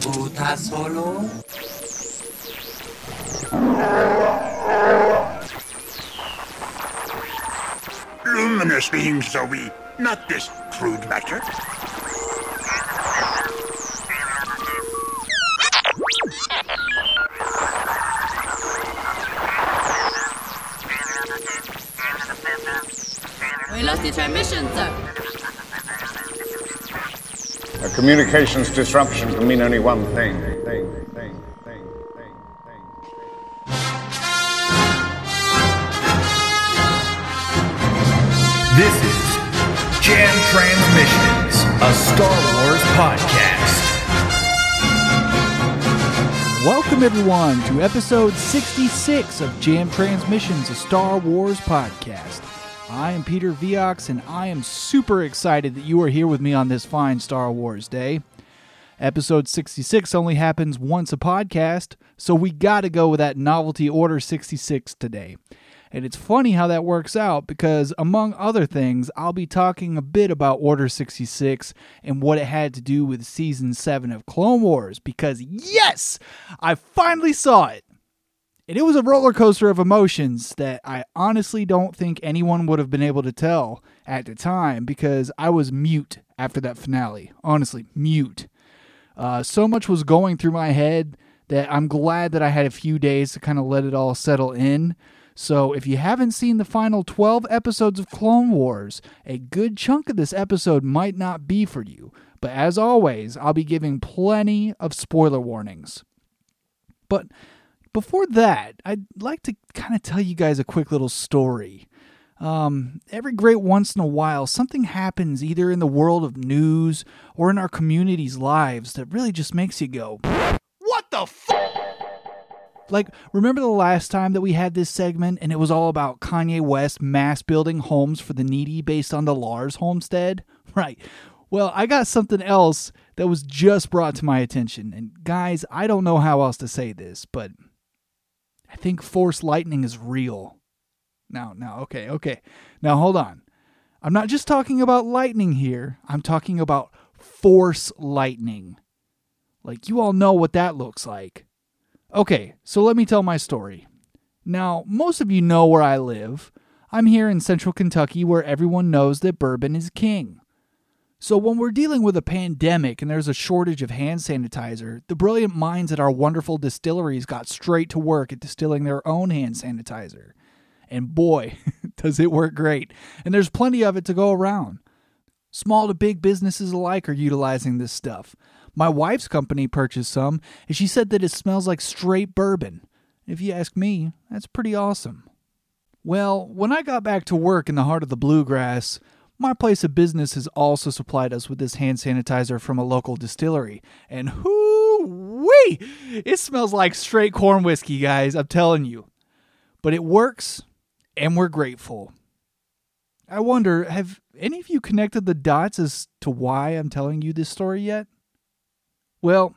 puta solo? Luminous beings are we, not this crude matter. Communications disruption can mean only one thing. thing, thing, thing, thing, thing. This is Jam Transmissions, a Star Wars podcast. Welcome, everyone, to episode 66 of Jam Transmissions, a Star Wars podcast. I am Peter Viox, and I am super excited that you are here with me on this fine Star Wars day. Episode 66 only happens once a podcast, so we gotta go with that novelty order 66 today. And it's funny how that works out because, among other things, I'll be talking a bit about Order 66 and what it had to do with Season 7 of Clone Wars. Because, yes, I finally saw it. And it was a roller coaster of emotions that I honestly don't think anyone would have been able to tell at the time because I was mute after that finale. Honestly, mute. Uh, so much was going through my head that I'm glad that I had a few days to kind of let it all settle in. So, if you haven't seen the final 12 episodes of Clone Wars, a good chunk of this episode might not be for you. But as always, I'll be giving plenty of spoiler warnings. But before that, I'd like to kind of tell you guys a quick little story. Um, every great once in a while, something happens either in the world of news or in our community's lives that really just makes you go, What the fuck? Like, remember the last time that we had this segment and it was all about Kanye West mass building homes for the needy based on the Lars homestead? Right. Well, I got something else that was just brought to my attention. And guys, I don't know how else to say this, but I think force lightning is real. Now, now, okay, okay. Now hold on. I'm not just talking about lightning here. I'm talking about force lightning. Like you all know what that looks like. Okay, so let me tell my story. Now, most of you know where I live. I'm here in central Kentucky where everyone knows that bourbon is king. So, when we're dealing with a pandemic and there's a shortage of hand sanitizer, the brilliant minds at our wonderful distilleries got straight to work at distilling their own hand sanitizer. And boy, does it work great. And there's plenty of it to go around. Small to big businesses alike are utilizing this stuff. My wife's company purchased some, and she said that it smells like straight bourbon. If you ask me, that's pretty awesome. Well, when I got back to work in the heart of the bluegrass, my place of business has also supplied us with this hand sanitizer from a local distillery. And whoo wee! It smells like straight corn whiskey, guys, I'm telling you. But it works, and we're grateful. I wonder, have any of you connected the dots as to why I'm telling you this story yet? Well,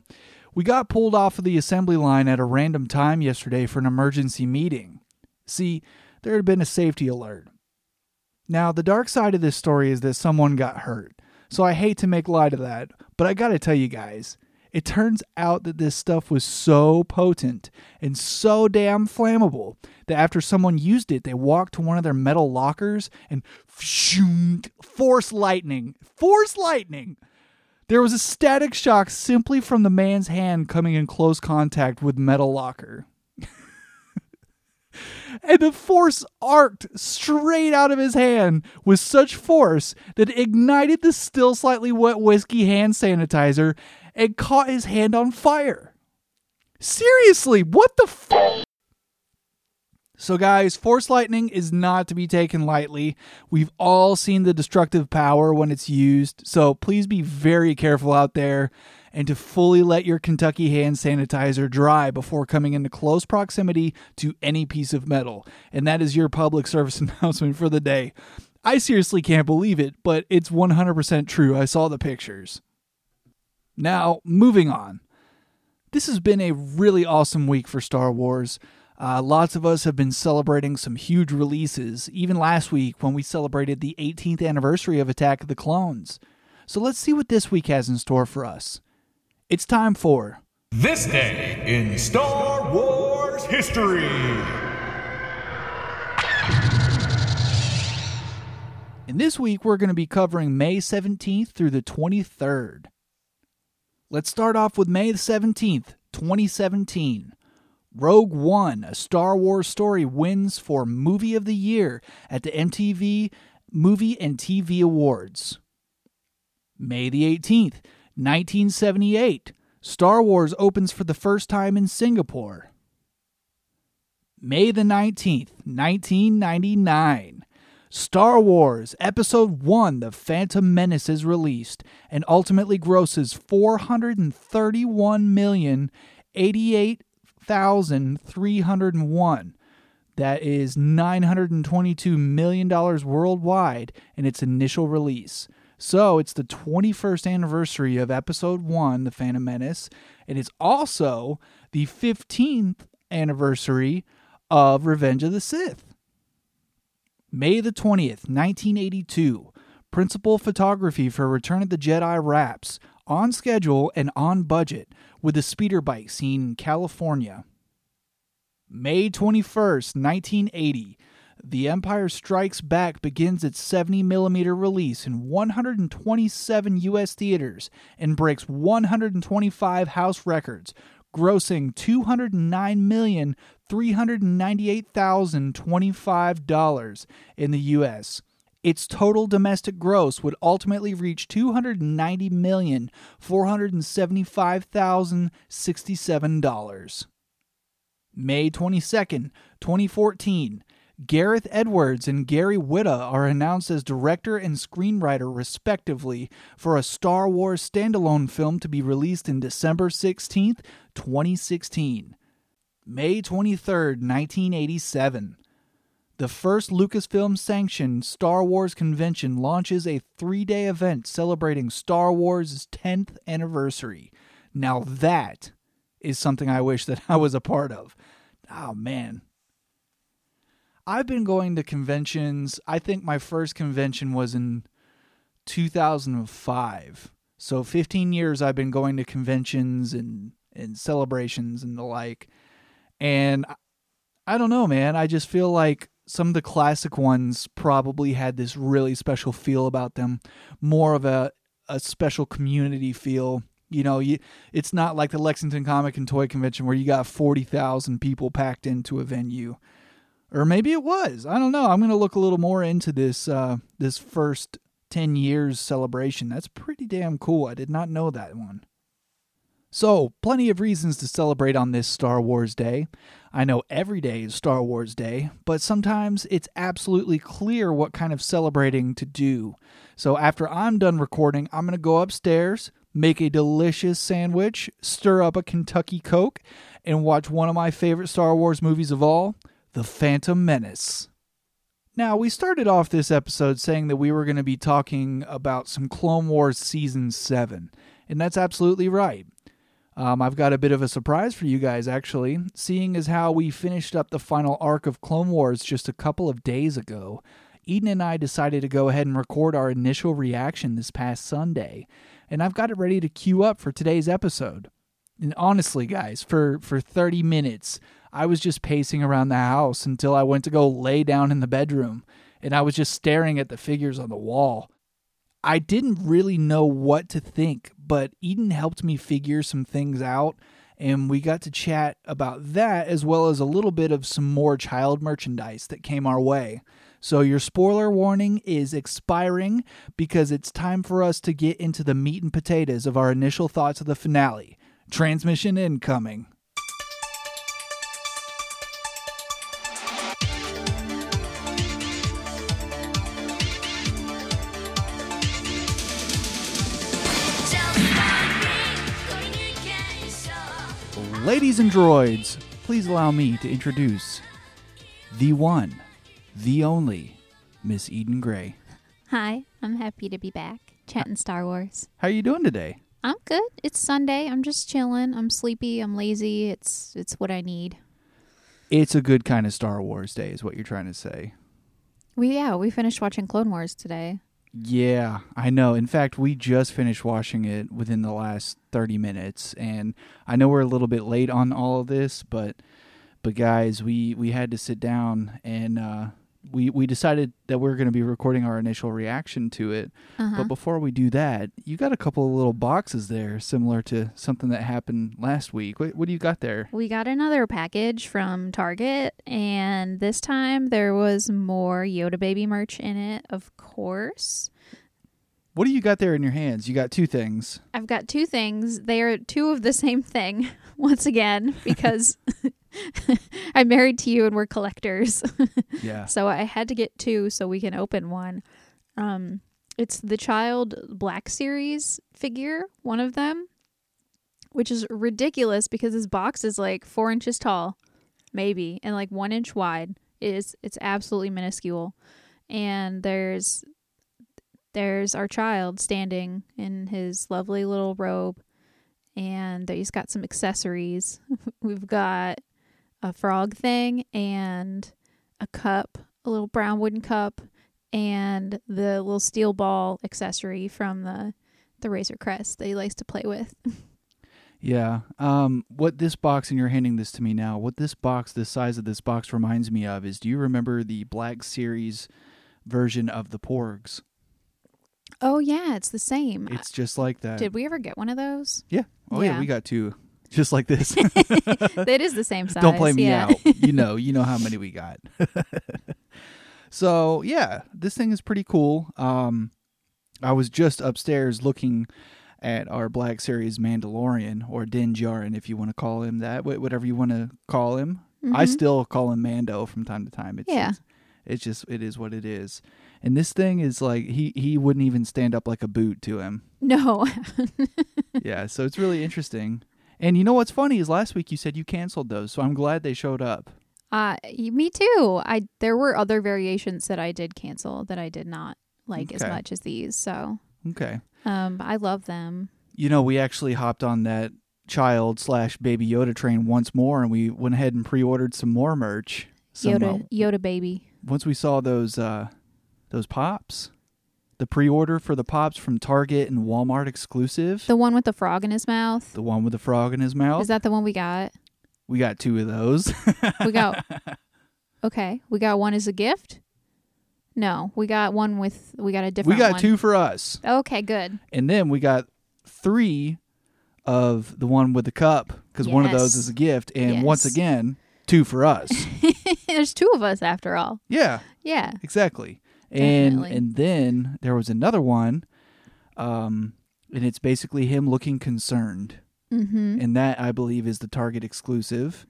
we got pulled off of the assembly line at a random time yesterday for an emergency meeting. See, there had been a safety alert. Now, the dark side of this story is that someone got hurt, so I hate to make light of that, but I gotta tell you guys, it turns out that this stuff was so potent and so damn flammable that after someone used it, they walked to one of their metal lockers and force lightning, force lightning. There was a static shock simply from the man's hand coming in close contact with metal locker. And the force arced straight out of his hand with such force that it ignited the still slightly wet whiskey hand sanitizer and caught his hand on fire. Seriously, what the f? So, guys, Force Lightning is not to be taken lightly. We've all seen the destructive power when it's used, so please be very careful out there and to fully let your Kentucky hand sanitizer dry before coming into close proximity to any piece of metal. And that is your public service announcement for the day. I seriously can't believe it, but it's 100% true. I saw the pictures. Now, moving on. This has been a really awesome week for Star Wars. Uh, lots of us have been celebrating some huge releases, even last week when we celebrated the 18th anniversary of Attack of the Clones. So let's see what this week has in store for us. It's time for This day in Star Wars history. And this week we're going to be covering May 17th through the 23rd. Let's start off with May 17th, 2017. Rogue One, a Star Wars story, wins for Movie of the Year at the MTV Movie and TV Awards. May the 18th, 1978. Star Wars opens for the first time in Singapore. May the 19th, 1999. Star Wars Episode 1 The Phantom Menace is released and ultimately grosses 431 million 88,301. That is $922 million worldwide in its initial release. So it's the 21st anniversary of Episode 1, The Phantom Menace, and it's also the 15th anniversary of Revenge of the Sith. May the 20th, 1982. Principal photography for Return of the Jedi wraps on schedule and on budget with a speeder bike scene in California. May 21st, 1980. The Empire Strikes Back begins its 70mm release in 127 U.S. theaters and breaks 125 house records, grossing $209,398,025 in the U.S. Its total domestic gross would ultimately reach $290,475,067. May 22nd, 2014. Gareth Edwards and Gary Whitta are announced as director and screenwriter, respectively, for a Star Wars standalone film to be released in December 16th, 2016. May 23rd, 1987. The first Lucasfilm sanctioned Star Wars convention launches a three day event celebrating Star Wars' 10th anniversary. Now, that is something I wish that I was a part of. Oh, man. I've been going to conventions. I think my first convention was in 2005. So 15 years I've been going to conventions and, and celebrations and the like. And I- I don't know, man. I just feel like some of the classic ones probably had this really special feel about them, more of a, a special community feel. You know, you, it's not like the Lexington Comic and Toy Convention where you got 40,000 people packed into a venue or maybe it was. I don't know. I'm going to look a little more into this uh, this first 10 years celebration. That's pretty damn cool. I did not know that one. So, plenty of reasons to celebrate on this Star Wars Day. I know every day is Star Wars Day, but sometimes it's absolutely clear what kind of celebrating to do. So, after I'm done recording, I'm going to go upstairs, make a delicious sandwich, stir up a Kentucky Coke, and watch one of my favorite Star Wars movies of all, The Phantom Menace. Now, we started off this episode saying that we were going to be talking about some Clone Wars Season 7, and that's absolutely right. Um, I've got a bit of a surprise for you guys, actually, seeing as how we finished up the final arc of Clone Wars just a couple of days ago. Eden and I decided to go ahead and record our initial reaction this past Sunday, and I've got it ready to queue up for today's episode. And honestly, guys, for, for 30 minutes, I was just pacing around the house until I went to go lay down in the bedroom, and I was just staring at the figures on the wall. I didn't really know what to think, but Eden helped me figure some things out, and we got to chat about that as well as a little bit of some more child merchandise that came our way. So, your spoiler warning is expiring because it's time for us to get into the meat and potatoes of our initial thoughts of the finale. Transmission incoming. Ladies and droids, please allow me to introduce the one, the only, Miss Eden Gray. Hi, I'm happy to be back chatting Star Wars. How are you doing today? I'm good. It's Sunday. I'm just chilling. I'm sleepy. I'm lazy. It's it's what I need. It's a good kind of Star Wars day, is what you're trying to say. We yeah, we finished watching Clone Wars today. Yeah, I know. In fact, we just finished washing it within the last 30 minutes and I know we're a little bit late on all of this, but but guys, we we had to sit down and uh we we decided that we are going to be recording our initial reaction to it. Uh-huh. But before we do that, you got a couple of little boxes there similar to something that happened last week. What, what do you got there? We got another package from Target, and this time there was more Yoda Baby merch in it, of course. What do you got there in your hands? You got two things. I've got two things. They are two of the same thing, once again, because I'm married to you and we're collectors. Yeah. so I had to get two so we can open one. Um, it's the Child Black Series figure, one of them, which is ridiculous because this box is like four inches tall, maybe, and like one inch wide. It is it's absolutely minuscule, and there's there's our child standing in his lovely little robe, and he's got some accessories. We've got a frog thing and a cup, a little brown wooden cup, and the little steel ball accessory from the the Razor Crest that he likes to play with. Yeah. Um, what this box, and you're handing this to me now, what this box, the size of this box reminds me of is do you remember the Black Series version of the Porgs? Oh yeah, it's the same. It's just like that. Did we ever get one of those? yeah. Oh, yeah. Yeah. we got two. Just like this. it is the same size. Don't play me yeah. out. You know, you know how many we got. so yeah, this thing is pretty cool. Um, I was just upstairs looking at our Black Series Mandalorian or Din Djarin, if you want to call him that, wh- whatever you want to call him. I Mhm. still call him Mando from time to time. It's, Yeah. it's it's just it is what it is. And this thing is like he he wouldn't even stand up like a boot to him. No. yeah, so it's really interesting. And you know what's funny is last week you said you canceled those, so I'm glad they showed up. uh me too. I there were other variations that I did cancel that I did not like as much as these. So, Okay. um I love them. You know, we actually hopped on that child slash baby Yoda train once more, and we went ahead and pre-ordered some more merch. Some, Yoda uh, Yoda baby. once we saw those uh, those pops, the pre-order for the pops from Target and Walmart exclusive, the, one with the frog in his mouth. The one with the frog in his mouth. Is that the one we got? we got two of those. We got Okay. We got one as a gift? No, we got one with we got a different we got one. two for us, Okay, good. and then we got three of the one with the cup because one of those is a gift, and once again, two for us. There's two of us after all. yeah. Yeah. Exactly. And Definitely. and then there was another one, um, and it's basically him looking concerned, Mhm. and that I believe is the Target exclusive.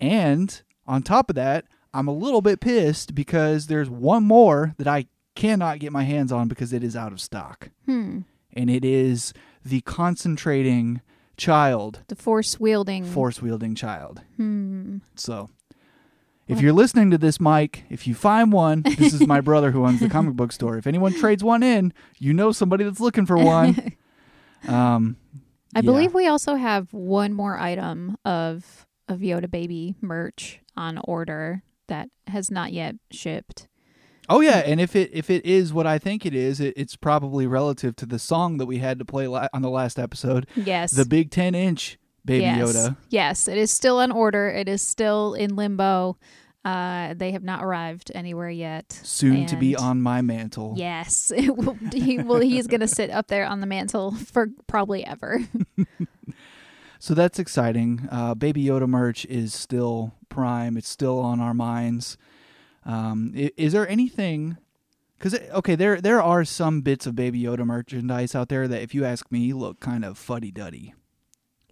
And on top of that, I'm a little bit pissed because there's one more that I cannot get my hands on because it is out of stock, Hmm. and it is the concentrating child, The force wielding. force wielding child. Hmm. So, if you're listening to this, Mike, if you find one, this is my brother who owns the comic book store. If anyone trades one in, you know somebody that's looking for one. Um, I yeah. believe we also have one more item of of Yoda baby merch on order that has not yet shipped. Oh yeah, and if it if it is what I think it is, it, it's probably relative to the song that we had to play la- on the last episode, Yes. the big ten inch Baby yes. Yoda. Yes, it is still on order. It is still in limbo. Uh, they have not arrived anywhere yet. Soon to be on my mantle. Yes, it will, he will. He's going to sit up there on the mantle for probably ever. So that's exciting. Uh, Baby Yoda merch is still prime. It's still on our minds. Um, i- is there anything? Because okay, there there are some bits of Baby Yoda merchandise out there that, if you ask me, look kind of fuddy duddy.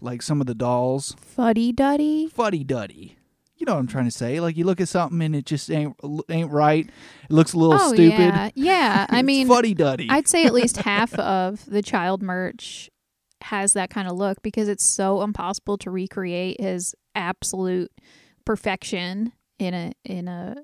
Like some of the dolls, Fuddy duddy. fuddy duddy. You know what I'm trying to say? Like you look at something and it just ain't ain't right. It looks a little oh stupid. yeah, yeah. I mean, fuddy duddy. I'd say at least half of the child merch has that kind of look because it's so impossible to recreate his absolute perfection in a in a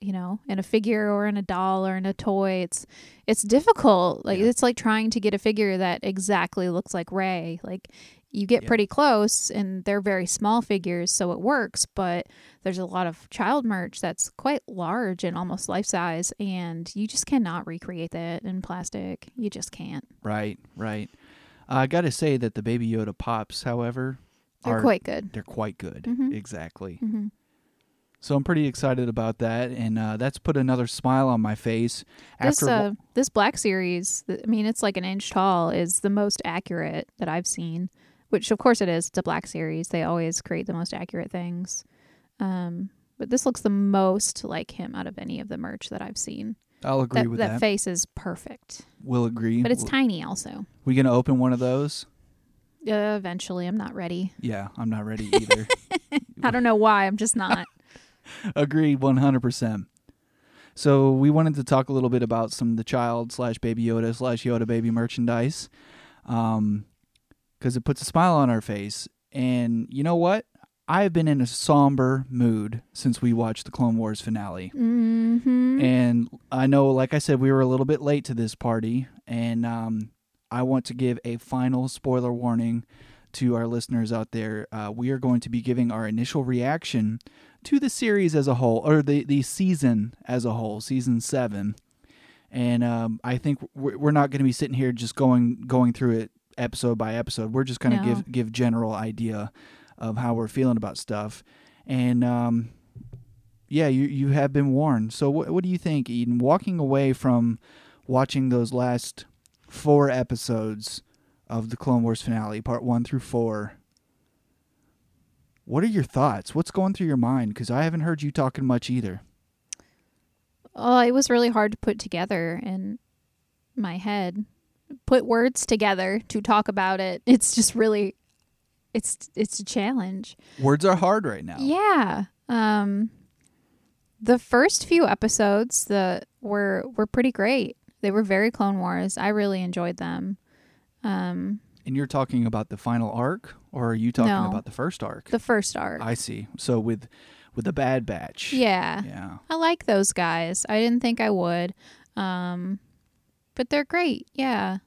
you know in a figure or in a doll or in a toy it's it's difficult like Yeah. it's like trying to get a figure that exactly looks like ray like You get Yeah. pretty close, and they're very small figures, so it works. But there's a lot of child merch that's quite large and almost life size, and you just cannot recreate that in plastic. You just can't. Right, right. I got to say that the Baby Yoda pops, however, They're are quite good. they're quite good. Mhm. Exactly. hmm So I'm pretty excited about that, and uh, that's put another smile on my face. This After uh, this black series, I mean, it's like an inch tall, is the most accurate that I've seen. Which, of course, it is. It's a black series. They always create the most accurate things. Um, but this looks the most like him out of any of the merch that I've seen. I'll agree That with that that. face is perfect, we'll agree. but it's W- tiny also. we gonna open one of those? Uh, eventually, I'm not ready. Yeah, I'm not ready either. I don't know why. I'm just not. Agreed, 100%. So we wanted to talk a little bit about some of the child slash baby Yoda slash Yoda baby merchandise, um, because it puts a smile on our face. And you know what? I've been in a somber mood since we watched the Clone Wars finale. hmm And I know, like I said, we were a little bit late to this party, and um, I want to give a final spoiler warning to our listeners out there. Uh, we are going to be giving our initial reaction to the series as a whole, or the, the season as a whole, season seven. And um, I think we're, we're not going to be sitting here just going going through it episode by episode. We're just going to No. give give general idea of how we're feeling about stuff. And um, yeah, you you have been warned. So what what do you think, Eden? Walking away from watching those last four episodes of the Clone Wars finale, part one through four. What are your thoughts? What's going through your mind? Because I haven't heard you talking much either. Oh, it was really hard to put together in my head. Put words together to talk about it. It's just really it's it's a challenge. Words are hard right now. Yeah. Um the first few episodes the were were pretty great. They were very Clone Wars. I really enjoyed them. Um And you're talking about the final arc, or are you talking No. about the first arc? the first arc. I see. So with with the Bad Batch. yeah. Yeah. I like those guys. I didn't think I would. Um but they're great. Yeah.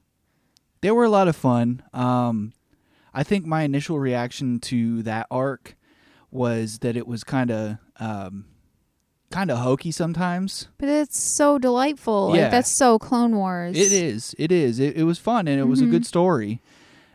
They were a lot of fun. Um, I think my initial reaction to that arc was that it was kind of um, kind of hokey sometimes. But it's so delightful. Yeah. Like that's so Clone Wars. It is. It is. It, it was fun and it was a good story.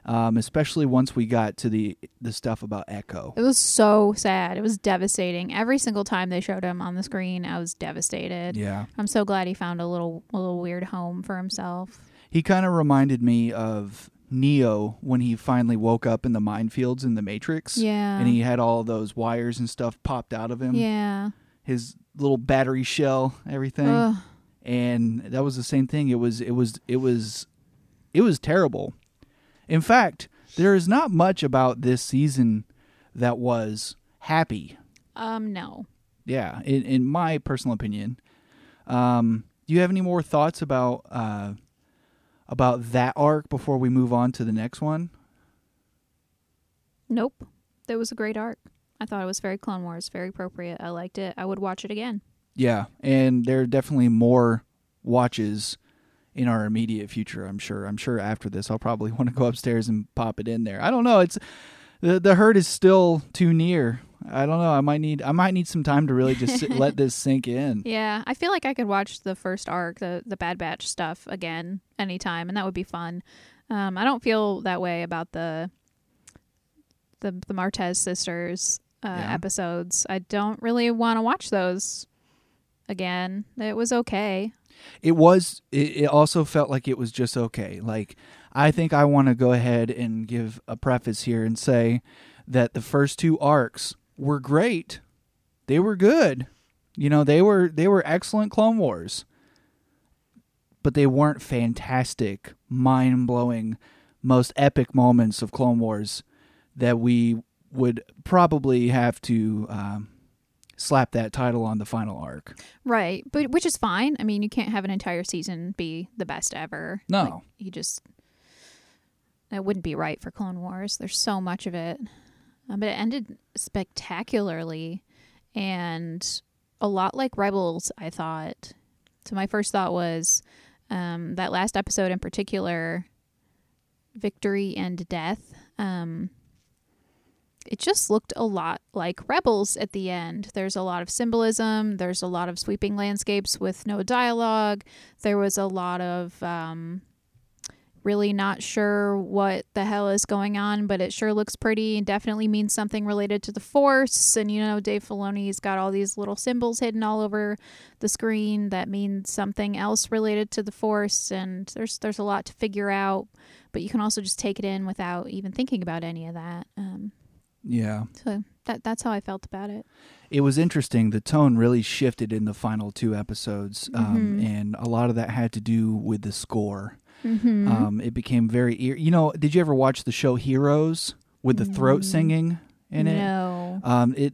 Um, especially once we got to the the stuff about Echo. It was so sad. It was devastating. Every single time they showed him on the screen, I was devastated. Yeah, I'm so glad he found a little a little weird home for himself. He kind of reminded me of Neo when he finally woke up in the minefields in the Matrix. Yeah. and he had all those wires and stuff popped out of him. yeah. his little battery shell, everything. Ugh. and that was the same thing it was it was it was it was terrible in fact there is not much about this season that was happy Um no. yeah in, in my personal opinion um do you have any more thoughts about uh about that arc before we move on to the next one Nope. That was a great arc. I thought it was very Clone Wars, very appropriate. I liked it. I would watch it again. yeah and there are definitely more watches in our immediate future i'm sure i'm sure after this i'll probably want to go upstairs and pop it in there i don't know it's the the hurt is still too near i don't know i might need i might need some time to really just sit, let this sink in Yeah, I feel like I could watch the first arc, the the Bad Batch stuff again anytime, and that would be fun. Um, I don't feel that way about the the the Martez sisters uh, Yeah. episodes. I don't really want to watch those again. It was okay. it was it, it also felt like it was just okay like i think i want to go ahead and give a preface here and say that the first two arcs were great they were good you know they were they were excellent clone wars but they weren't fantastic mind-blowing most epic moments of clone wars that we would probably have to um, slap that title on the final arc Right, but which is fine. I mean, you can't have an entire season be the best ever. No. Like, you just that wouldn't be right for Clone Wars. There's so much of it, uh, but it ended spectacularly, and a lot like Rebels. I thought. So my first thought was um, that last episode in particular, victory and death. Um, it just looked a lot like Rebels at the end. There's a lot of symbolism. There's a lot of sweeping landscapes with no dialogue. There was a lot of um, really not sure what the hell is going on, but it sure looks pretty and definitely means something related to the Force. And you know, Dave Filoni's got all these little symbols hidden all over the screen that mean something else related to the Force. And there's there's a lot to figure out, but you can also just take it in without even thinking about any of that. Um, Yeah. so that that's how I felt about it. It was interesting. The tone really shifted in the final two episodes, um, Mhm. and a lot of that had to do with the score. Mm-hmm. Um, it became very ear. You know, did you ever watch the show Heroes with the throat singing in it? no. Um, it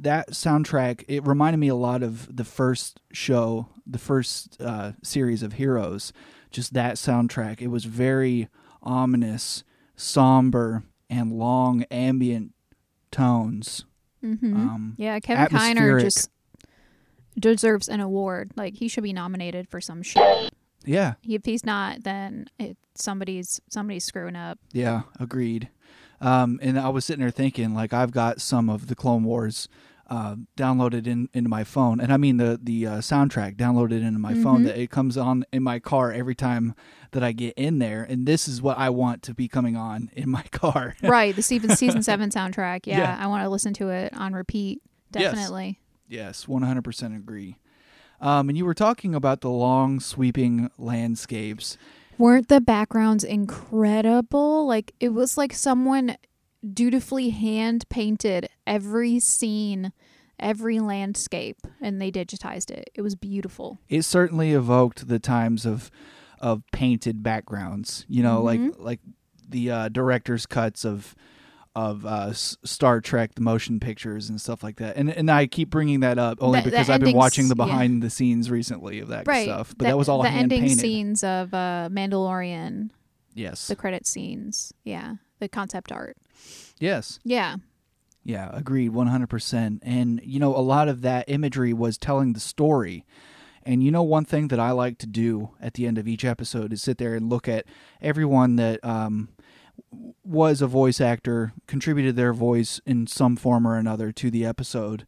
that soundtrack it reminded me a lot of the first show, the first uh, series of Heroes. Just that soundtrack. It was very ominous, somber, and long ambient tones. Mm-hmm. Um, yeah, Kevin Kiner just deserves an award. Like he should be nominated for some shit. Yeah, If he's not, then it, somebody's somebody's screwing up. yeah, agreed. Um, and I was sitting there thinking, like, I've got some of the Clone Wars uh, downloaded in into my phone, and I mean the the uh, soundtrack downloaded into my phone. Mhm. That it comes on in my car every time that I get in there, and this is what I want to be coming on in my car. right, the season season seven soundtrack. Yeah, Yeah. I want to listen to it on repeat. Definitely. Yes, one hundred percent agree. Um, and you were talking about the long sweeping landscapes. Weren't the backgrounds incredible? Like it was like someone dutifully hand painted every scene, every landscape, and they digitized it. It was beautiful. It certainly evoked the times of of painted backgrounds. You know, like like the uh, director's cuts of of uh, Star Trek, the motion pictures and stuff like that. And and I keep bringing that up only The- the because I've been watching the yeah. behind the scenes recently of that Right. stuff. But the, that was all the ending painted. scenes of uh, Mandalorian, Yes. the credit scenes. Yeah, the concept art. yes. Yeah. Yeah, agreed 100%. And, you know, a lot of that imagery was telling the story. And, you know, one thing that I like to do at the end of each episode is sit there and look at everyone that um, was a voice actor, contributed their voice in some form or another to the episode.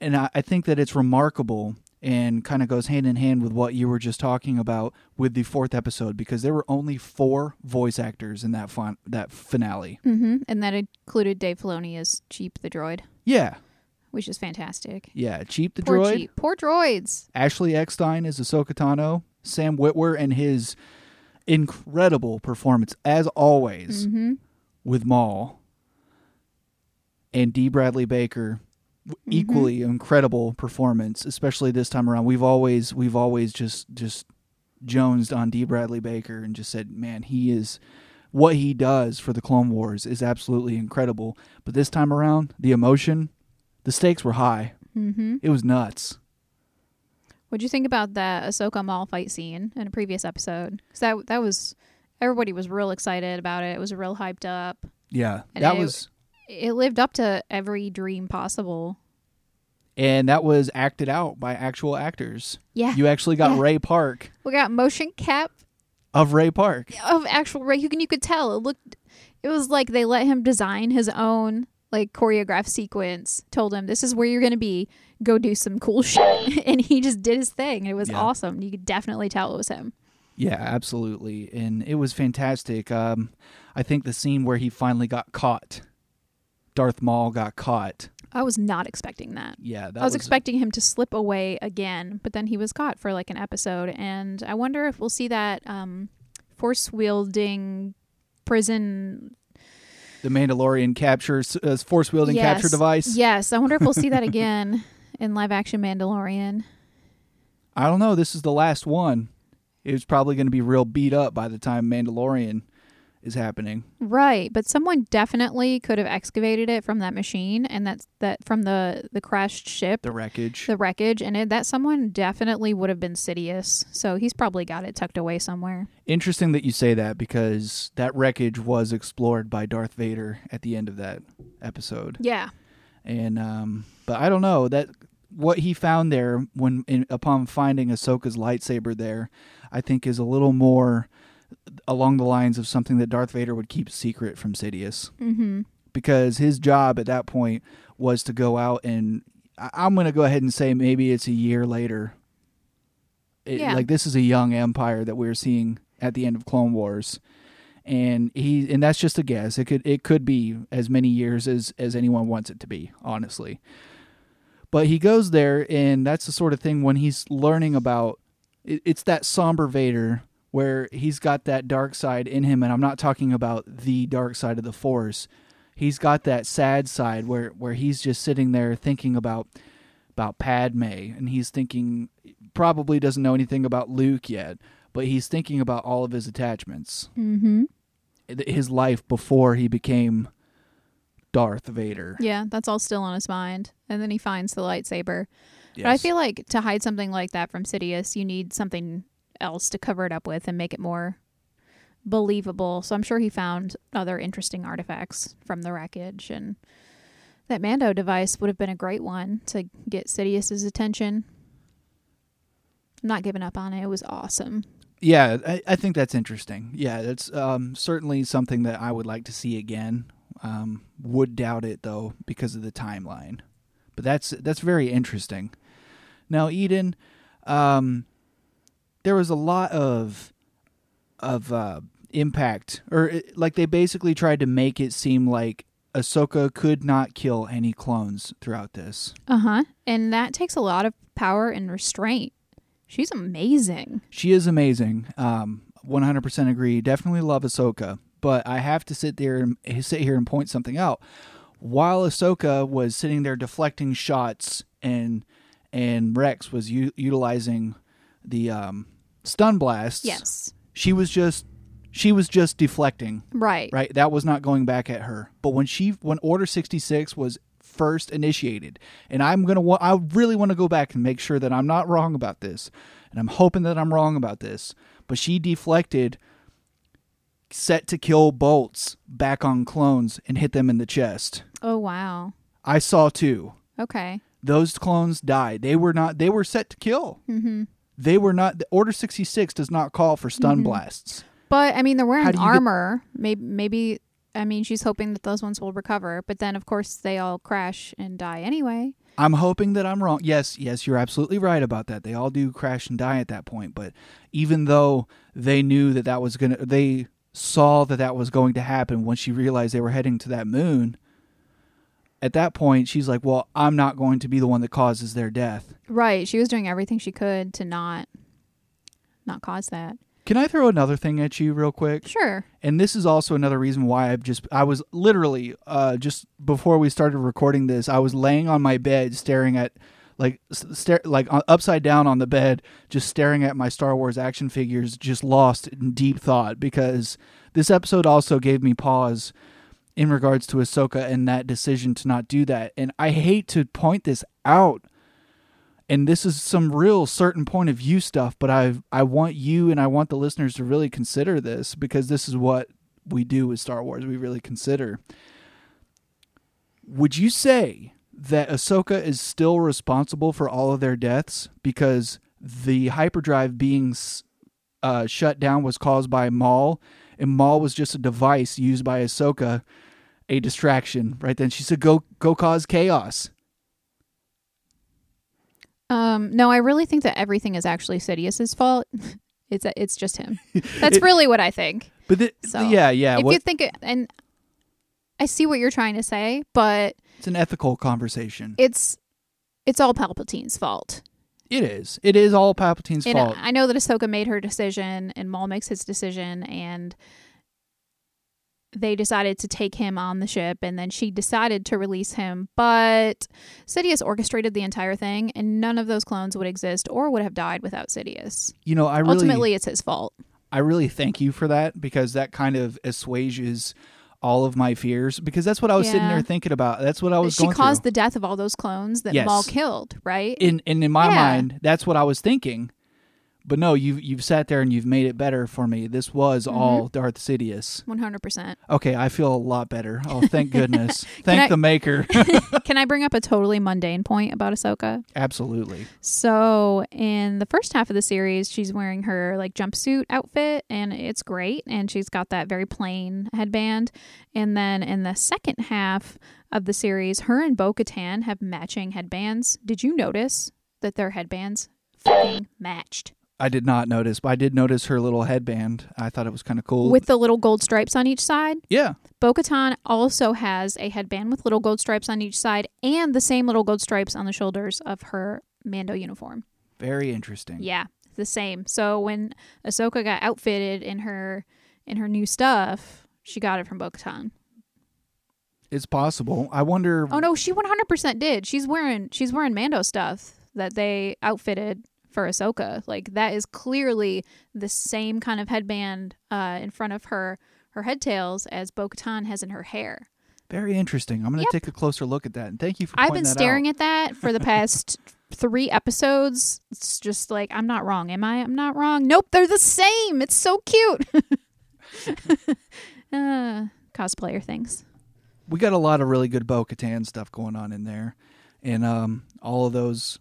And I, I think that it's remarkable and kind of goes hand in hand with what you were just talking about with the fourth episode because there were only four voice actors in that fun- that finale. hmm And that included Dave Filoni as Cheap the droid, Yeah. which is fantastic. Yeah, Cheap the Poor droid. Cheap. Poor droids. Ashley Eckstein is Ahsoka Tano. Sam Witwer and his incredible performance, as always, hmm with Maul. And D. Bradley Baker, Mm-hmm. equally incredible performance, especially this time around. We've always we've always just just jonesed on D. Bradley Baker and just said, man, he is what he does for the Clone Wars is absolutely incredible. But this time around, the emotion, the stakes were high. hmm It was nuts. What'd you think about that Ahsoka Maul fight scene in a previous episode? 'Cause that that was everybody was real excited about it. It was real hyped up. Yeah, And that it- was It lived up to every dream possible. and that was acted out by actual actors. Yeah. You actually got Yeah. Ray Park we got motion cap of Ray Park. of actual Ray. You can you could tell it looked. It was like they let him design his own like choreographed sequence. Told him this is where you're gonna be. Go do some cool shit, and he just did his thing. It was Yeah. awesome. You could definitely tell it was him. Yeah, absolutely, and it was fantastic. Um, I think the scene where he finally got caught, Darth Maul got caught. I was not expecting that. Yeah, that I was, expecting him to slip away again, but then he was caught for like an episode, and I wonder if we'll see that um, force wielding prison the Mandalorian capture uh, force wielding Yes. capture device. Yes, I wonder if we'll see that again in live action Mandalorian. I don't know. This is the last one. It was probably going to be real beat up by the time Mandalorian is happening. Right, but someone definitely could have excavated it from that machine, and that's that from the the crashed ship, The wreckage. the wreckage, and it, that someone definitely would have been Sidious. So he's probably got it tucked away somewhere. Interesting that you say that because that wreckage was explored by Darth Vader at the end of that episode. Yeah, And um but I don't know that what he found there when in, upon finding Ahsoka's lightsaber there, I think is a little more along the lines of something that Darth Vader would keep secret from Sidious. Mm-hmm. Because his job at that point was to go out and I- I'm going to go ahead and say maybe it's a year later. It- Yeah. Like this is a young empire that we're seeing at the end of Clone Wars. And he and that's just a guess. It could it could be as many years as as anyone wants it to be, honestly. But he goes there, and that's the sort of thing when he's learning about. It, it's that somber Vader where he's got that dark side in him, and I'm not talking about the dark side of the Force. He's got that sad side where where he's just sitting there thinking about about Padme, and he's thinking probably doesn't know anything about Luke yet, but he's thinking about all of his attachments, Mm-hmm. his life before he became Darth Vader. Yeah, that's all still on his mind. And then he finds the lightsaber. But I feel like to hide something like that from Sidious, you need something else to cover it up with and make it more believable. So I'm sure he found other interesting artifacts from the wreckage and that Mando device would have been a great one to get Sidious's attention. I'm not giving up on it. It was awesome. Yeah, I, I think that's interesting. Yeah, that's um, certainly something that I would like to see again. Um, would doubt it though because of the timeline, but that's that's very interesting. Now, Eden, um, there was a lot of of uh, impact, or it, like they basically tried to make it seem like Ahsoka could not kill any clones throughout this. Uh huh. And that takes a lot of power and restraint. She's amazing. She is amazing. Um, 100% agree. Definitely love Ahsoka. But I have to sit there and sit here and point something out. While Ahsoka was sitting there deflecting shots and and Rex was u- utilizing the um, stun blasts, Yes. she was just she was just deflecting. Right. Right, that was not going back at her. But when she when Order 66 was first initiated, and I'm going to wa- I really want to go back and make sure that I'm not wrong about this. And I'm hoping that I'm wrong about this. But she deflected set to kill bolts back on clones and hit them in the chest. Oh, wow. I saw two. Okay. Those clones died. They were not they were set to kill. Mm-hmm. They were not Order 66 does not call for stun mm-hmm. blasts. But I mean, they're wearing you get- armor. Maybe, maybe. I mean, she's hoping that those ones will recover. But then, of course, they all crash and die anyway. I'm hoping that I'm wrong. Yes, yes, you're absolutely right about that. They all do crash and die at that point, but even though they knew that that was going to they saw that that was going to happen when she realized they were heading to that moon, at that point she's like, "Well, I'm not going to be the one that causes their death." Right. She was doing everything she could to not, not cause that. Can I throw another thing at you real quick? Sure. and this is also another reason why I've just I was literally uh just before we started recording this I was laying on my bed staring at like s- stare like uh, upside down on the bed just staring at my Star Wars action figures just lost in deep thought because this episode also gave me pause in regards to Ahsoka and that decision to not do that. And I hate to point this out and this is some real certain point of view stuff but i i want you and i want the listeners to really consider this because this is what we do with star wars. We really consider. Would you say that ahsoka is still responsible for all of their deaths because the hyperdrive being uh, shut down was caused by maul and maul was just a device used by ahsoka a distraction right then she said go go cause chaos Um, no, I really think that everything is actually Sidious's fault. it's it's just him. That's really what I think. but the, So yeah yeah if what- you think it, and I see what you're trying to say, but It's an ethical conversation. it's it's all Palpatine's fault. It is. It is all Palpatine's And fault. I know that Ahsoka made her decision, and Maul makes his decision, and they decided to take him on the ship, and then she decided to release him. But Sidious orchestrated the entire thing, and none of those clones would exist or would have died without Sidious. you know, I really, Ultimately, it's his fault. I really thank you for that because that kind of assuages all of my fears because that's what I was sitting there thinking about. That's what I was She caused through. the death of all those clones that Yes. Maul killed, right? in and in my Yeah. mind, that's what I was thinking. But no, you've you've sat there and you've made it better for me. This was Mm-hmm. all Darth Sidious. One hundred percent. Okay, I feel a lot better. Oh, thank goodness. Thank I- the maker. Can I bring up a totally mundane point about Ahsoka? Absolutely. So in the first half of the series, she's wearing her like jumpsuit outfit, and it's great. And she's got that very plain headband. And then in the second half of the series, her and Bo Katan have matching headbands. Did you notice that their headbands fucking matched I did not notice, but I did notice her little headband. I thought it was kind of cool. with the little gold stripes on each side? yeah, Bo Katan also has a headband with little gold stripes on each side and the same little gold stripes on the shoulders of her Mando uniform. very interesting. Yeah, the same. So when Ahsoka got outfitted in her in her new stuff, she got it from Bo-Katan. It's possible. I wonder. Oh no, she 100% did. She's wearing she's wearing Mando stuff that they outfitted for Ahsoka. Like that is clearly the same kind of headband uh, in front of her her head tails as Bo-Katan has in her hair. Very interesting. I'm going to Yep. take a closer look at that. And thank you for. I've been staring at that for the past three episodes. It's just like I'm not wrong, am I? I'm not wrong. Nope, they're the same. It's so cute. uh, cosplayer things. we got a lot of really good Bo Katan stuff going on in there, and um, all of those.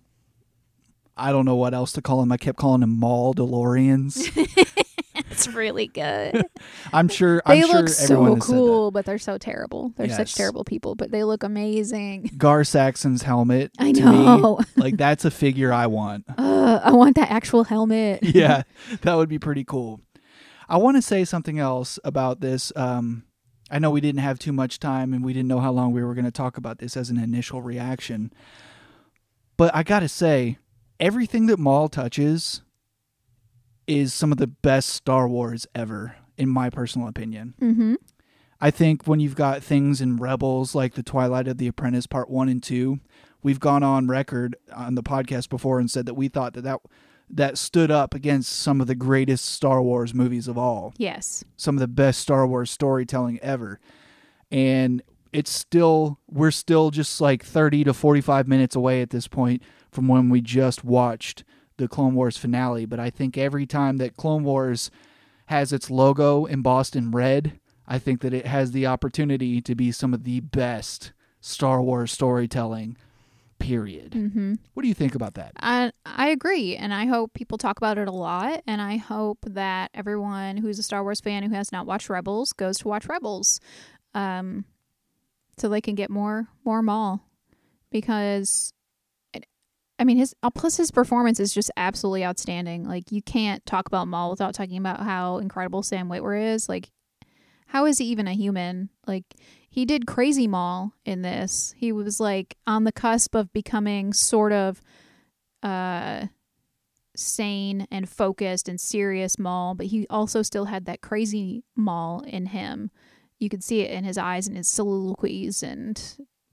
I don't know what else to call them. I kept calling them Mauldalorians. It's really good. I'm sure. they I'm sure look everyone so cool, but they're so terrible. They're Yes. such terrible people, but they look amazing. Gar Saxon's helmet. I to know. Me, like that's a figure I want. Uh, I want that actual helmet. yeah, that would be pretty cool. I want to say something else about this. Um, I know we didn't have too much time and we didn't know how long we were going to talk about this as an initial reaction. But I got to say, everything that Maul touches is some of the best Star Wars ever, in my personal opinion. Mm-hmm. I think when you've got things in Rebels like the Twilight of the Apprentice Part 1 and 2, we've gone on record on the podcast before and said that we thought that that, that stood up against some of the greatest Star Wars movies of all, Yes. some of the best Star Wars storytelling ever. And it's still, we're still just like 30 to 45 minutes away at this point from when we just watched the Clone Wars finale. But I think every time that Clone Wars has its logo embossed in red, I think that it has the opportunity to be some of the best Star Wars storytelling. Period. Mm-hmm. What do you think about that? I I agree, and I hope people talk about it a lot. And I hope that everyone who's a Star Wars fan who has not watched Rebels goes to watch Rebels, um, so they can get more more Maul, because, I mean, his uh, plus his performance is just absolutely outstanding. Like you can't talk about Maul without talking about how incredible Sam Witwer is. Like, how is he even a human? Like he did crazy Maul in this. He was like on the cusp of becoming sort of uh sane and focused and serious Maul, but he also still had that crazy Maul in him. You could see it in his eyes and his soliloquies and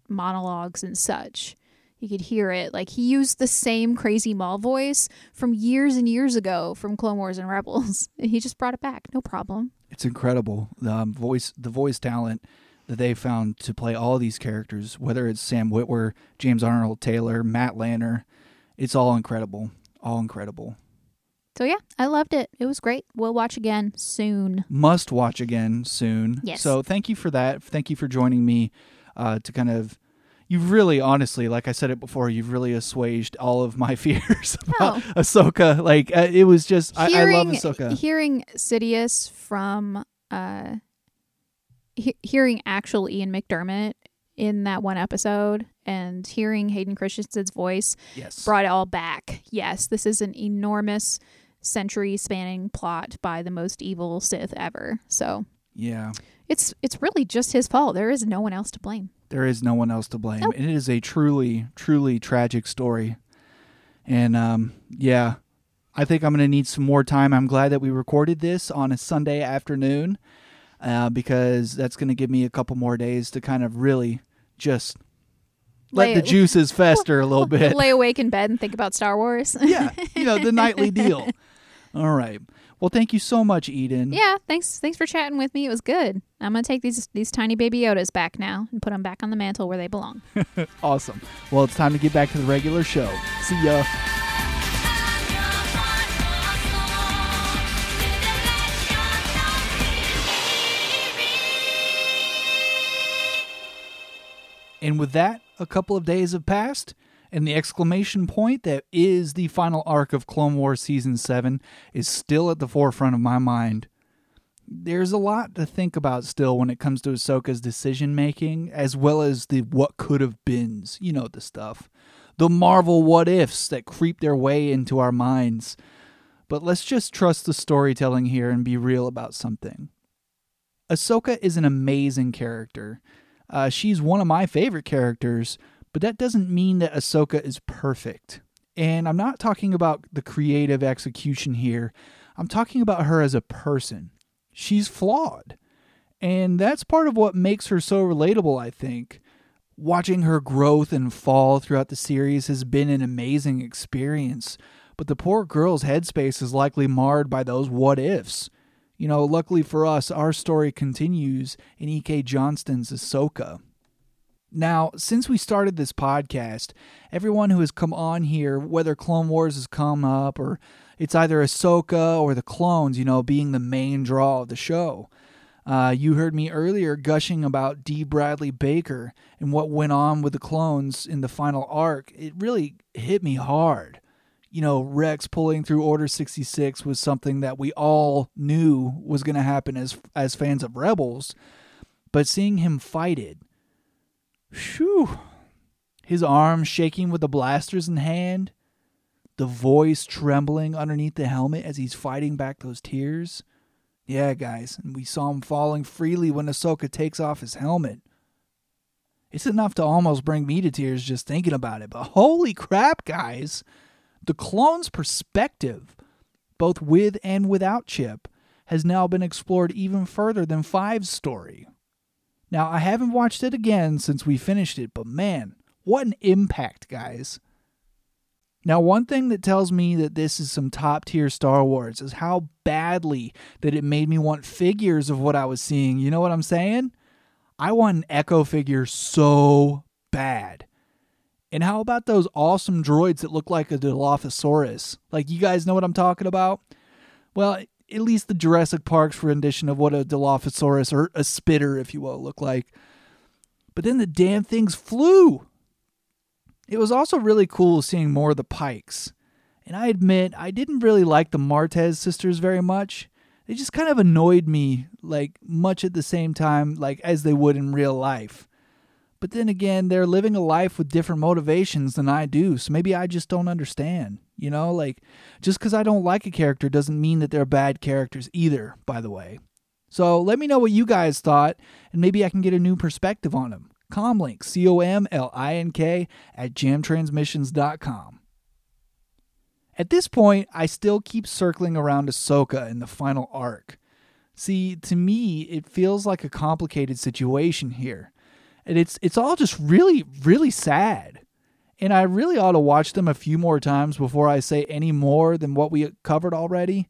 monologues and such. You could hear it. Like he used the same crazy Maul voice from years and years ago from Clone Wars and Rebels. And he just brought it back. No problem. It's incredible. The um, voice, the voice talent that they found to play all these characters, whether it's Sam Witwer, James Arnold Taylor, Matt Lanter, it's all incredible. All incredible. So yeah, I loved it. It was great. We'll watch again soon. Must watch again soon. Yes. So thank you for that. Thank you for joining me uh, to kind of. You've really, honestly, like I said it before, you've really assuaged all of my fears about Oh. Ahsoka. Like uh, it was just, I, I love hearing Ahsoka. hearing Sidious from uh he- hearing actual Ian McDiarmid in that one episode and hearing Hayden Christensen's voice yes. brought it all back. Yes, this is an enormous century spanning plot by the most evil Sith ever. So yeah. it's it's really just his fault. There is no one else to blame. There is no one else to blame. Nope. And it is a truly, truly tragic story. And um, yeah, I think I'm going to need some more time. I'm glad that we recorded this on a Sunday afternoon uh, because that's going to give me a couple more days to kind of really just let Lay- the juices fester a little bit. Lay awake in bed and think about Star Wars. yeah, you know, the nightly deal. All right. Well, thank you so much, Eden. Yeah, thanks. Thanks for chatting with me. It was good. I'm gonna take these these tiny baby Yodas back now and put them back on the mantle where they belong. awesome. Well, it's time to get back to the regular show. See ya. And with that, a couple of days have passed, and the exclamation point that is the final arc of Clone Wars Season 7 is still at the forefront of my mind. There's a lot to think about still when it comes to Ahsoka's decision making, as well as the what could have beens. You know the stuff. The Marvel what ifs that creep their way into our minds. But let's just trust the storytelling here and be real about something. Ahsoka is an amazing character. Uh, she's one of my favorite characters, but that doesn't mean that Ahsoka is perfect. And I'm not talking about the creative execution here. I'm talking about her as a person. She's flawed. And that's part of what makes her so relatable, I think. Watching her growth and fall throughout the series has been an amazing experience, but the poor girl's headspace is likely marred by those what ifs. You know, luckily for us, our story continues in E.K. Johnston's Ahsoka. Now, since we started this podcast, everyone who has come on here, whether Clone Wars has come up or it's either Ahsoka or the clones, you know, being the main draw of the show. Uh, you heard me earlier gushing about D. Bradley Baker and what went on with the clones in the final arc. It really hit me hard you know, Rex pulling through Order 66 was something that we all knew was going to happen as as fans of Rebels, but seeing him fight it, whew, his arms shaking with the blasters in hand, the voice trembling underneath the helmet as he's fighting back those tears. Yeah, guys, and we saw him falling freely when Ahsoka takes off his helmet. It's enough to almost bring me to tears just thinking about it, but holy crap, guys! The clone's perspective, both with and without Chip, has now been explored even further than Fives' story. Now, I haven't watched it again since we finished it, but man, what an impact, guys. Now, one thing that tells me that this is some top tier Star Wars is how badly that it made me want figures of what I was seeing. You know what I'm saying? I want an Echo figure so bad. And how about those awesome droids that look like a Dilophosaurus? Like, you guys know what I'm talking about? Well, at least the Jurassic Park's rendition of what a Dilophosaurus, or a spitter, if you will, look like. But then the damn things flew. It was also really cool seeing more of the Pikes. And I admit, I didn't really like the Martez sisters very much. They just kind of annoyed me, like, much at the same time, like, as they would in real life. But then again, they're living a life with different motivations than I do. So maybe I just don't understand. You know, like just because I don't like a character doesn't mean that they're bad characters either, by the way. So let me know what you guys thought, and maybe I can get a new perspective on them. Comlink, C O M L I N K, at jamtransmissions.com. At this point, I still keep circling around Ahsoka in the final arc. See, to me, it feels like a complicated situation here and it's it's all just really really sad and i really ought to watch them a few more times before i say any more than what we covered already.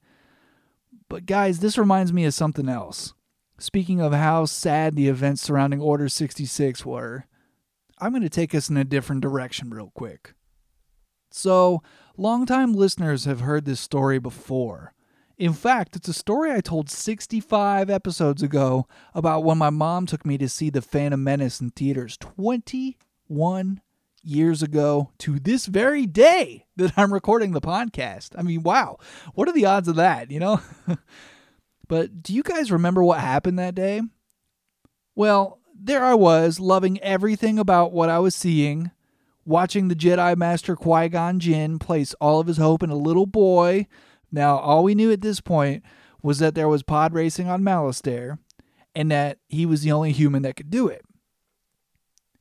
But guys this reminds me of something else. Speaking of how sad the events surrounding order 66 were i'm going to take us in a different direction real quick. So longtime listeners have heard this story before. In fact, it's a story I told 65 episodes ago about when my mom took me to see The Phantom Menace in theaters 21 years ago to this very day that I'm recording the podcast. I mean, wow. What are the odds of that, you know? but do you guys remember what happened that day? Well, there I was, loving everything about what I was seeing, watching the Jedi Master Qui Gon Jinn place all of his hope in a little boy now, all we knew at this point was that there was pod racing on Malastare and that he was the only human that could do it.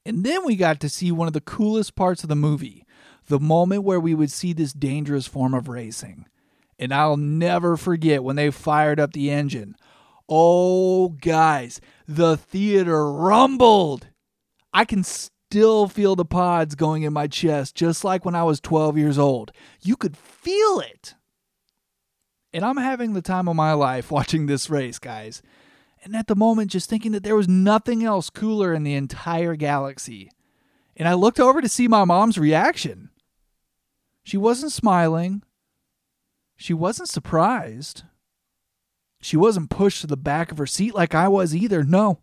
And then we got to see one of the coolest parts of the movie the moment where we would see this dangerous form of racing. And I'll never forget when they fired up the engine. Oh, guys, the theater rumbled. I can still feel the pods going in my chest, just like when I was 12 years old. You could feel it. And I'm having the time of my life watching this race, guys. And at the moment, just thinking that there was nothing else cooler in the entire galaxy. And I looked over to see my mom's reaction. She wasn't smiling. She wasn't surprised. She wasn't pushed to the back of her seat like I was either. No.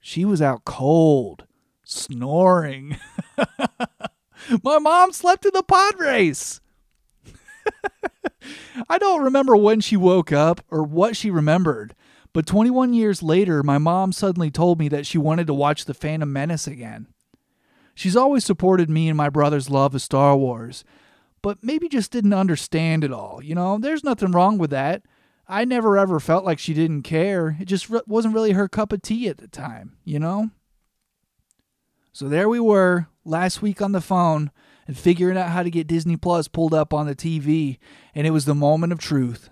She was out cold, Snoring. My mom slept in the pod race. I don't remember when she woke up or what she remembered, but 21 years later, my mom suddenly told me that she wanted to watch The Phantom Menace again. She's always supported me and my brother's love of Star Wars, but maybe just didn't understand it all. You know, there's nothing wrong with that. I never ever felt like she didn't care. It just wasn't really her cup of tea at the time, you know? So there we were, last week on the phone and figuring out how to get Disney Plus pulled up on the TV, and it was the moment of truth.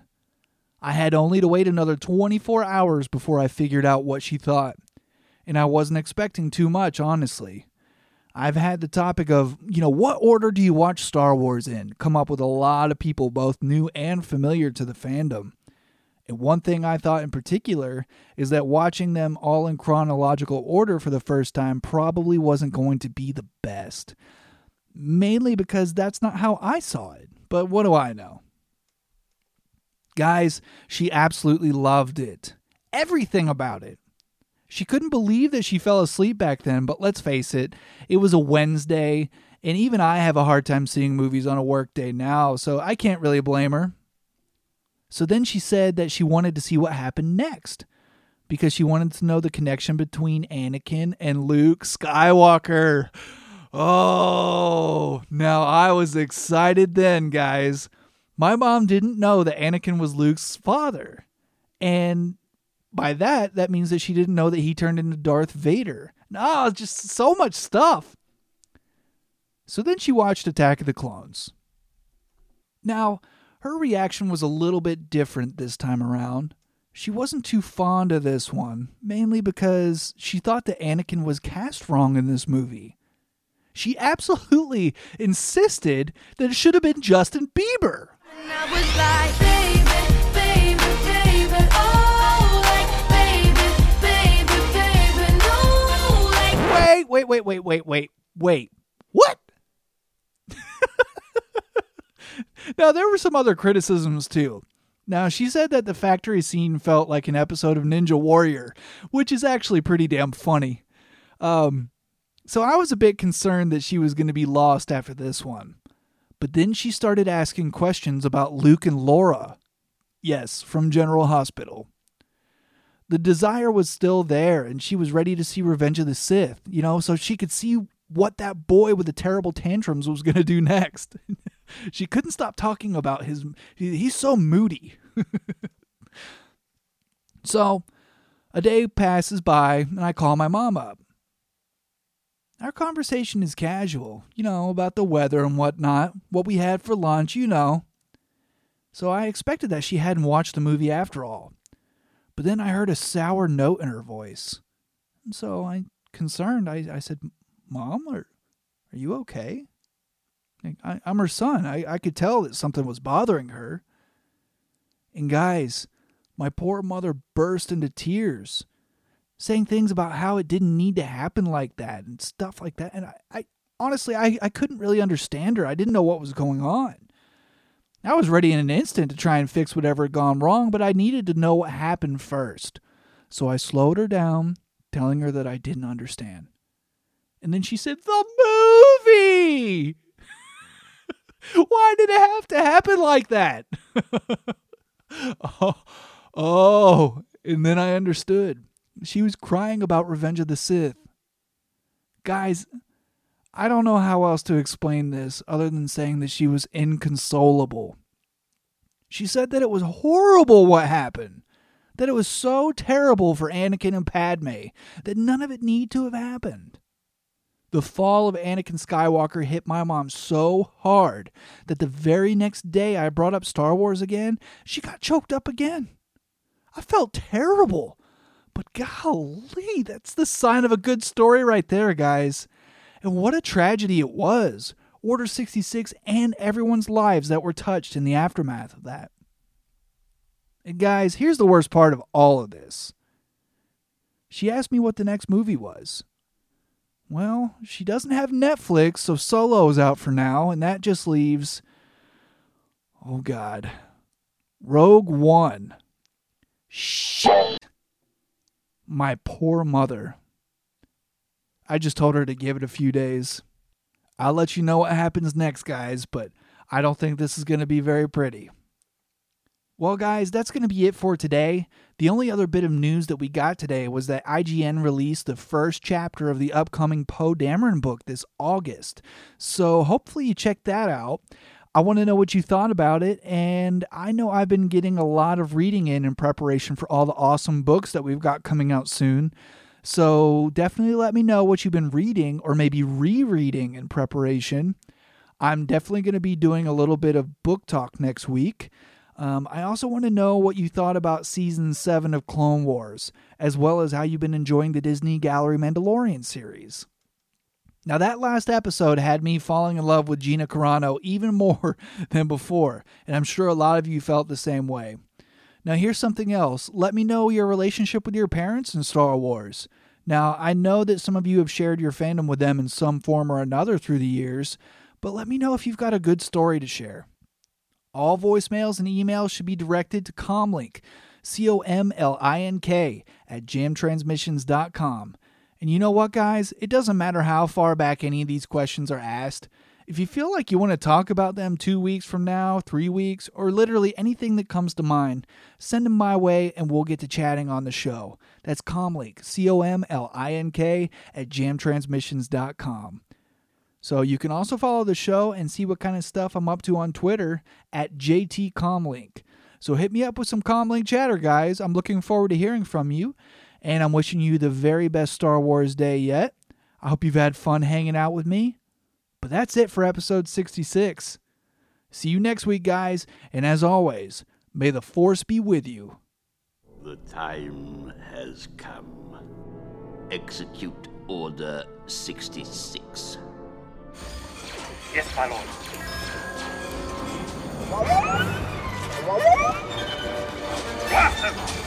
I had only to wait another 24 hours before I figured out what she thought, and I wasn't expecting too much, honestly. I've had the topic of, you know, what order do you watch Star Wars in? Come up with a lot of people, both new and familiar to the fandom. And one thing I thought in particular is that watching them all in chronological order for the first time probably wasn't going to be the best. Mainly because that's not how I saw it. But what do I know? Guys, she absolutely loved it. Everything about it. She couldn't believe that she fell asleep back then, but let's face it, it was a Wednesday, and even I have a hard time seeing movies on a work day now, so I can't really blame her. So then she said that she wanted to see what happened next because she wanted to know the connection between Anakin and Luke Skywalker. Oh, now I was excited then, guys. My mom didn't know that Anakin was Luke's father. And by that, that means that she didn't know that he turned into Darth Vader. No, just so much stuff. So then she watched Attack of the Clones. Now, her reaction was a little bit different this time around. She wasn't too fond of this one, mainly because she thought that Anakin was cast wrong in this movie. She absolutely insisted that it should have been Justin Bieber. Wait, wait, wait, wait, wait, wait, wait. What? now, there were some other criticisms too. Now, she said that the factory scene felt like an episode of Ninja Warrior, which is actually pretty damn funny. Um, so I was a bit concerned that she was going to be lost after this one. But then she started asking questions about Luke and Laura. Yes, from General Hospital. The desire was still there, and she was ready to see Revenge of the Sith, you know, so she could see what that boy with the terrible tantrums was going to do next. she couldn't stop talking about his. He's so moody. so, a day passes by, and I call my mom up. Our conversation is casual, you know, about the weather and whatnot, what we had for lunch, you know. So I expected that she hadn't watched the movie after all. But then I heard a sour note in her voice. And so I, concerned, I, I said, Mom, are, are you okay? I, am her son. I, I could tell that something was bothering her. And guys, my poor mother burst into tears saying things about how it didn't need to happen like that and stuff like that. And I, I honestly, I, I couldn't really understand her. I didn't know what was going on. I was ready in an instant to try and fix whatever had gone wrong, but I needed to know what happened first. So I slowed her down, telling her that I didn't understand. And then she said, The movie! Why did it have to happen like that? oh, oh, and then I understood. She was crying about Revenge of the Sith. Guys, I don't know how else to explain this other than saying that she was inconsolable. She said that it was horrible what happened, that it was so terrible for Anakin and Padme that none of it need to have happened. The fall of Anakin Skywalker hit my mom so hard that the very next day I brought up Star Wars again, she got choked up again. I felt terrible. But golly, that's the sign of a good story right there, guys. And what a tragedy it was. Order 66 and everyone's lives that were touched in the aftermath of that. And guys, here's the worst part of all of this. She asked me what the next movie was. Well, she doesn't have Netflix, so Solo is out for now, and that just leaves. Oh, God. Rogue One. Shit my poor mother. I just told her to give it a few days. I'll let you know what happens next, guys, but I don't think this is going to be very pretty. Well, guys, that's going to be it for today. The only other bit of news that we got today was that IGN released the first chapter of the upcoming Poe Dameron book this August. So hopefully you check that out. I want to know what you thought about it, and I know I've been getting a lot of reading in in preparation for all the awesome books that we've got coming out soon. So definitely let me know what you've been reading or maybe rereading in preparation. I'm definitely going to be doing a little bit of book talk next week. Um, I also want to know what you thought about season 7 of Clone Wars, as well as how you've been enjoying the Disney Gallery Mandalorian series. Now, that last episode had me falling in love with Gina Carano even more than before, and I'm sure a lot of you felt the same way. Now, here's something else. Let me know your relationship with your parents in Star Wars. Now, I know that some of you have shared your fandom with them in some form or another through the years, but let me know if you've got a good story to share. All voicemails and emails should be directed to Comlink, C O M L I N K, at jamtransmissions.com. And you know what, guys? It doesn't matter how far back any of these questions are asked. If you feel like you want to talk about them two weeks from now, three weeks, or literally anything that comes to mind, send them my way and we'll get to chatting on the show. That's Comlink, C O M L I N K, at jamtransmissions.com. So you can also follow the show and see what kind of stuff I'm up to on Twitter at JT Comlink. So hit me up with some Comlink chatter, guys. I'm looking forward to hearing from you and I'm wishing you the very best Star Wars day yet. I hope you've had fun hanging out with me. But that's it for episode 66. See you next week, guys, and as always, may the Force be with you. The time has come. Execute Order 66. Yes, my lord. Blast